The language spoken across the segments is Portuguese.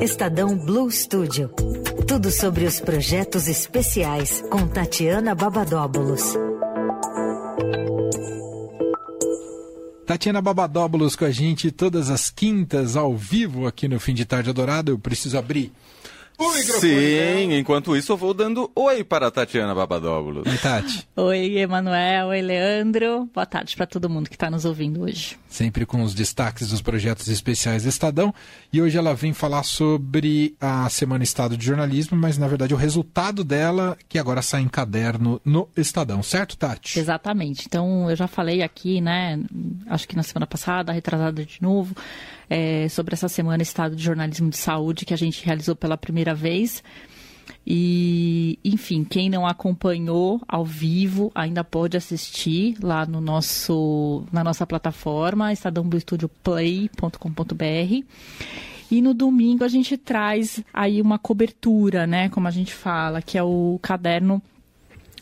Estadão Blue Studio. Tudo sobre os projetos especiais com Tatiana Babadóbulos. Tatiana Babadóbulos com a gente todas as quintas ao vivo aqui no Fim de Tarde Adorado. Eu preciso abrir Sim, né? enquanto isso eu vou dando oi para a Tatiana Babadóbulos. Oi, Tati. Oi, Emanuel. Oi, Leandro. Boa tarde para todo mundo que está nos ouvindo hoje. Sempre com os destaques dos projetos especiais do Estadão. E hoje ela vem falar sobre a Semana Estado de Jornalismo, mas na verdade o resultado dela, que agora sai em caderno no Estadão, certo, Tati? Exatamente. Então eu já falei aqui, né? Acho que na semana passada, retrasada de novo é, sobre essa semana Estado de Jornalismo de Saúde que a gente realizou pela primeira vez. E, enfim, quem não acompanhou ao vivo ainda pode assistir lá no nosso, na nossa plataforma, estadãobluestudioplay.com.br. E no domingo a gente traz aí uma cobertura, né? Como a gente fala, que é o caderno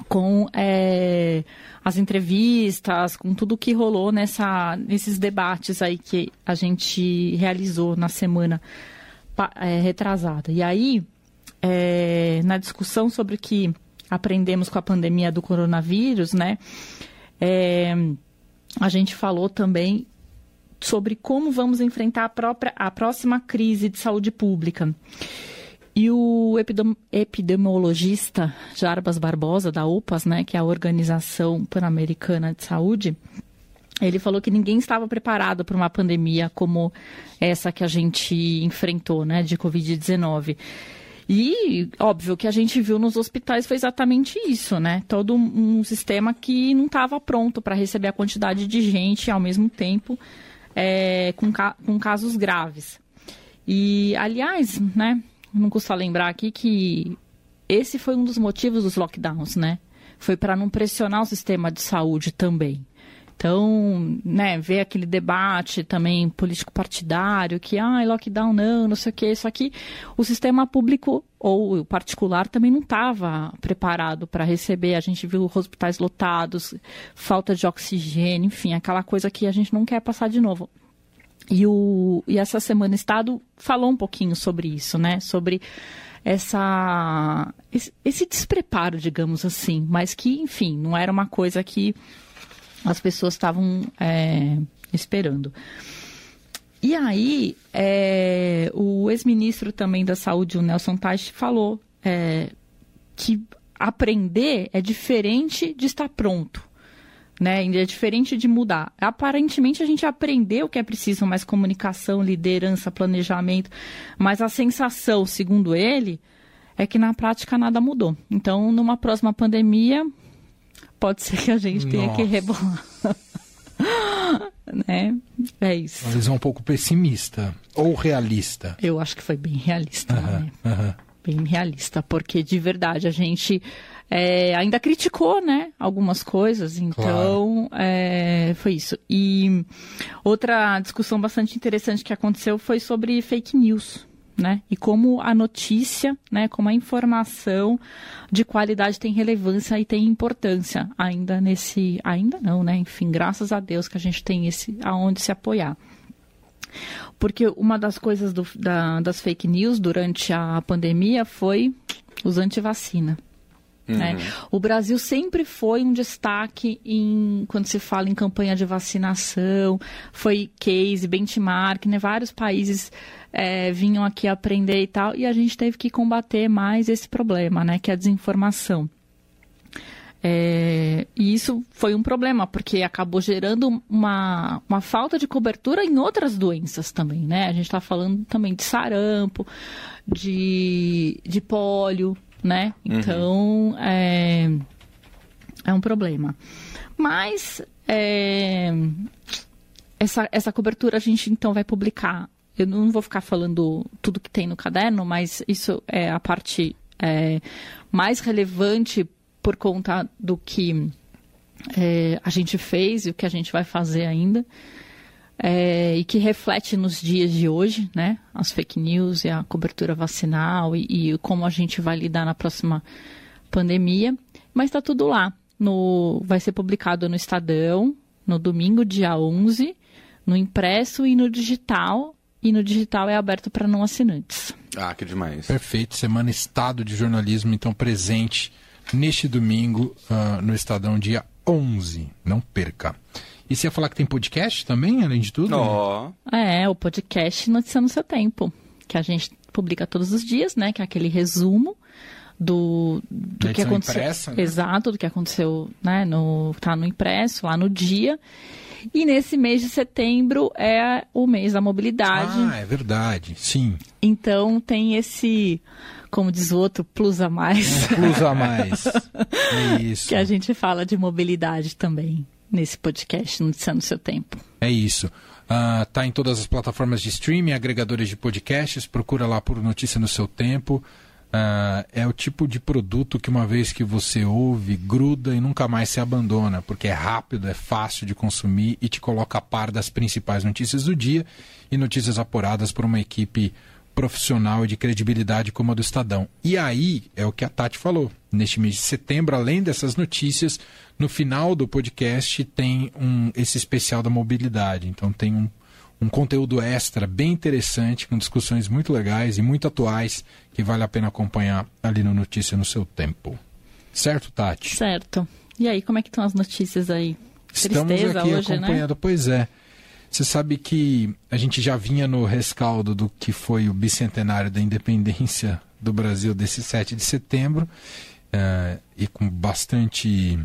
com é, as entrevistas, com tudo que rolou nessa, nesses debates aí que a gente realizou na semana é, retrasada. E aí, é, na discussão sobre o que aprendemos com a pandemia do coronavírus, né, é, a gente falou também sobre como vamos enfrentar a, própria, a próxima crise de saúde pública. E o epidemiologista Jarbas Barbosa, da OPAS, né, que é a Organização Pan-Americana de Saúde, ele falou que ninguém estava preparado para uma pandemia como essa que a gente enfrentou, né, de Covid-19. E, óbvio, o que a gente viu nos hospitais foi exatamente isso, né? Todo um sistema que não estava pronto para receber a quantidade de gente ao mesmo tempo é, com, com casos graves. E, aliás, né, não custa lembrar aqui que esse foi um dos motivos dos lockdowns, né? Foi para não pressionar o sistema de saúde também. Então, né, ver aquele debate também político partidário, que, ah, lockdown não, não sei o quê, só que o sistema público ou o particular também não estava preparado para receber. A gente viu hospitais lotados, falta de oxigênio, enfim, aquela coisa que a gente não quer passar de novo. E, o, e essa semana o Estado falou um pouquinho sobre isso, né? Sobre essa esse, esse despreparo, digamos assim, mas que, enfim, não era uma coisa que as pessoas estavam é, esperando. E aí, é, o ex-ministro também da Saúde, o Nelson Teich, falou é, que aprender é diferente de estar pronto né? É diferente de mudar. Aparentemente a gente aprendeu que é preciso mais comunicação, liderança, planejamento, mas a sensação, segundo ele, é que na prática nada mudou. Então, numa próxima pandemia, pode ser que a gente tenha Nossa. que rebolar. né? É isso. Uma visão um pouco pessimista ou realista. Eu acho que foi bem realista, né? Bem realista, porque de verdade a gente é, ainda criticou, né, algumas coisas. Então, claro. é, foi isso. E outra discussão bastante interessante que aconteceu foi sobre fake news. Né? E como a notícia, né, como a informação de qualidade tem relevância e tem importância ainda nesse, ainda não, né? Enfim, graças a Deus que a gente tem esse aonde se apoiar. Porque uma das coisas do, da, das fake news durante a pandemia foi os antivacina. Né? Uhum. Né? O Brasil sempre foi um destaque em quando se fala em campanha de vacinação, foi case, benchmark, né? Vários países é, vinham aqui aprender e tal, e a gente teve que combater mais esse problema, né? Que é a desinformação. É, e isso foi um problema, porque acabou gerando uma, uma falta de cobertura em outras doenças também, né? A gente está falando também de sarampo, de, de pólio, né? Então, uhum. é, é um problema. Mas, é, essa, essa cobertura a gente então vai publicar. Eu não vou ficar falando tudo que tem no caderno, mas isso é a parte é, mais relevante por conta do que é, a gente fez e o que a gente vai fazer ainda é, e que reflete nos dias de hoje, né? As fake news e a cobertura vacinal e, e como a gente vai lidar na próxima pandemia. Mas está tudo lá. No, vai ser publicado no Estadão, no domingo, dia 11, no impresso e no digital. e no digital é aberto para não assinantes. Ah, que demais. Perfeito. Semana Estado de Jornalismo, então presente neste domingo uh, no Estadão, dia 11. Não perca. E você ia falar que tem podcast também, além de tudo? Ó. É, o podcast Notícia no Seu Tempo, que a gente publica todos os dias, né? Que é aquele resumo do, do Da que edição aconteceu. impressa, né? Exato, do que aconteceu, né? No, tá no impresso, lá no dia. E nesse mês de setembro é o mês da mobilidade. Ah, é verdade. Sim. Então tem esse, como diz o outro, plus a mais. Plus a mais. É isso. que a gente fala de mobilidade também nesse podcast, Notícia no Seu Tempo. É isso. Ah, tá em todas as plataformas de streaming, agregadores de podcasts, procura lá por Notícia no Seu Tempo. Ah, é o tipo de produto que uma vez que você ouve, gruda e nunca mais se abandona, porque é rápido, é fácil de consumir e te coloca a par das principais notícias do dia e notícias apuradas por uma equipe profissional e de credibilidade como a do Estadão. E aí é o que a Tati falou. Neste mês de setembro, além dessas notícias, no final do podcast tem um, esse especial da mobilidade. Então tem um, um conteúdo extra bem interessante, com discussões muito legais e muito atuais, que vale a pena acompanhar ali no Notícia no seu tempo. Certo, Tati? Certo. E aí, como é que estão as notícias aí? Estamos Tristeza aqui hoje, né? acompanhando. Pois é. Você sabe que a gente já vinha no rescaldo do que foi o bicentenário da independência do Brasil desse 7 de setembro, eh, e com bastante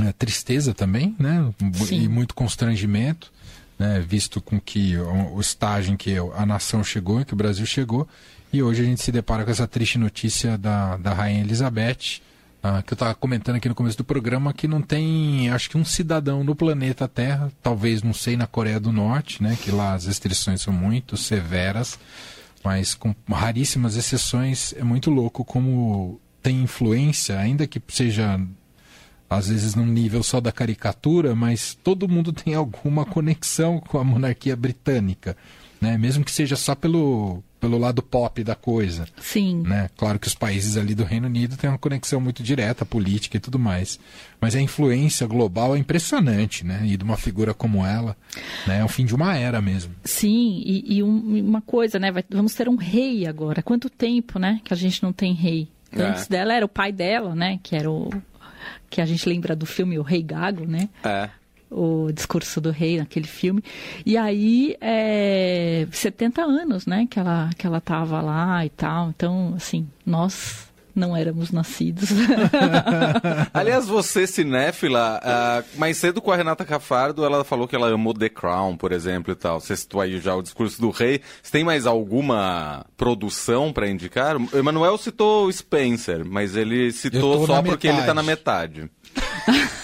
eh, tristeza também, né? Sim. E muito constrangimento, né? Visto com que o, o estágio em que a nação chegou, em que o Brasil chegou, e hoje a gente se depara com essa triste notícia da, da Rainha Elizabeth, ah, que eu estava comentando aqui no começo do programa, que não tem, acho que um cidadão no planeta Terra, talvez, não sei, na Coreia do Norte, né, que lá as restrições são muito severas, mas com raríssimas exceções, é muito louco como tem influência, ainda que seja às vezes num nível só da caricatura, mas todo mundo tem alguma conexão com a monarquia britânica, né? Mesmo que seja só pelo, pelo lado pop da coisa, Sim. né? Claro que os países ali do Reino Unido têm uma conexão muito direta, política e tudo mais, mas a influência global é impressionante, né? E de uma figura como ela, né? É o fim de uma era mesmo. Sim, e, e um- uma coisa, né? vai- vamos ter um rei agora. Quanto tempo, né? Que a gente não tem rei. É. Antes dela era o pai dela, né? Que era o. Que a gente lembra do filme O Rei Gago, né? É. o discurso do rei naquele filme. E aí, é, 70 anos, né, que ela, que ela tava lá e tal. Então, assim, nós não éramos nascidos. Aliás, você, cinéfila, ah, mais cedo com a Renata Cafardo, ela falou que ela amou The Crown, por exemplo, e tal. Você citou aí já o discurso do rei. Você tem mais alguma produção pra indicar? O Emanuel citou o Spencer, mas ele citou só porque ele tá metade. na metade.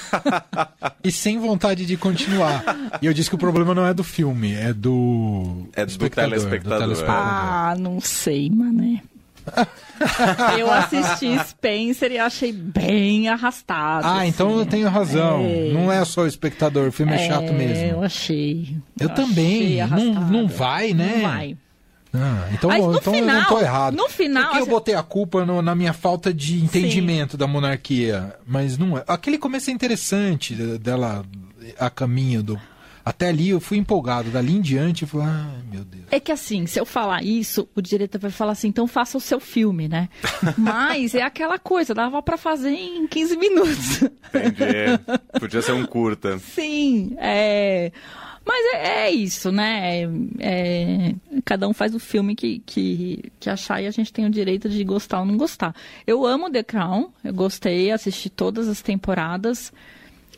E sem vontade de continuar. E eu disse que o problema não é do filme, é do É do espectador, telespectador, é. ah, não sei, mané. Eu assisti Spencer e achei bem arrastado. Ah, então assim. eu tenho razão. É. Não é só o espectador, o filme é, chato É, mesmo. Eu achei. Eu também. achei Não- não vai, né? Não vai. Ah, então Mas no então eu não final- tô errado. no final, Porque eu assim- botei a culpa no- na minha falta de entendimento da monarquia. Mas não é. Aquele começo é interessante de- dela a caminho do. Até ali eu fui empolgado. Dali em diante eu falei, ah, meu Deus. É que assim, se eu falar isso, o diretor vai falar assim, então faça o seu filme, né? Mas é aquela coisa, dava pra fazer em 15 minutos. Entendi. Podia ser um curta. Sim, é. Mas é, é isso, né? É- é- cada um faz o filme que, que, que achar e a gente tem o direito de gostar ou não gostar. Eu amo The Crown, eu gostei, assisti todas as temporadas.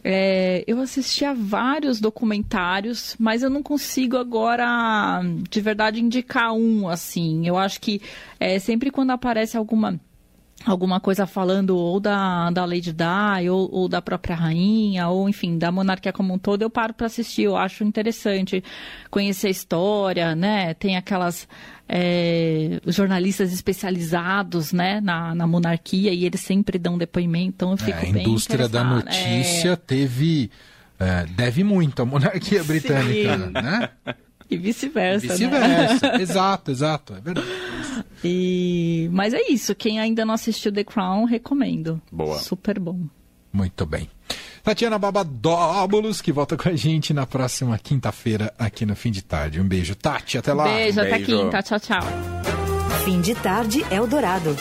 É, eu assisti a vários documentários, mas eu não consigo agora, de verdade, indicar um, assim. Eu acho que é, sempre quando aparece alguma alguma coisa falando ou da, da Lady Di, ou, ou da própria rainha, ou enfim, da monarquia como um todo, eu paro para assistir. Eu acho interessante conhecer a história, né? Tem aquelas é, jornalistas especializados, né, na, na monarquia, e eles sempre dão depoimento, então eu fico É, a indústria da notícia teve. é, deve muito à monarquia britânica, Sim. né? É, e vice-versa, né? Vice-versa. exato, exato. É verdade. E... Mas é isso, quem ainda não assistiu The Crown, recomendo. Boa. Super bom. Muito bem. Tatiana Babadóbulos, que volta com a gente na próxima quinta-feira aqui no Fim de Tarde. Um beijo, Tati, até lá. Beijo, até Beijo. quinta. Tchau, tchau. Fim de tarde Eldorado.